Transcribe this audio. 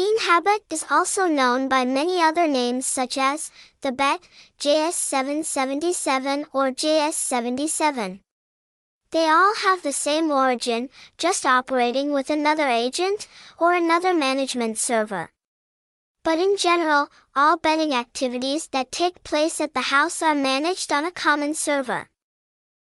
Thienhabet is also known by many other names such as Thabet, JS777 or JS77. They all have the same origin, just operating with another agent or another management server. But in general, all betting activities that take place at the house are managed on a common server.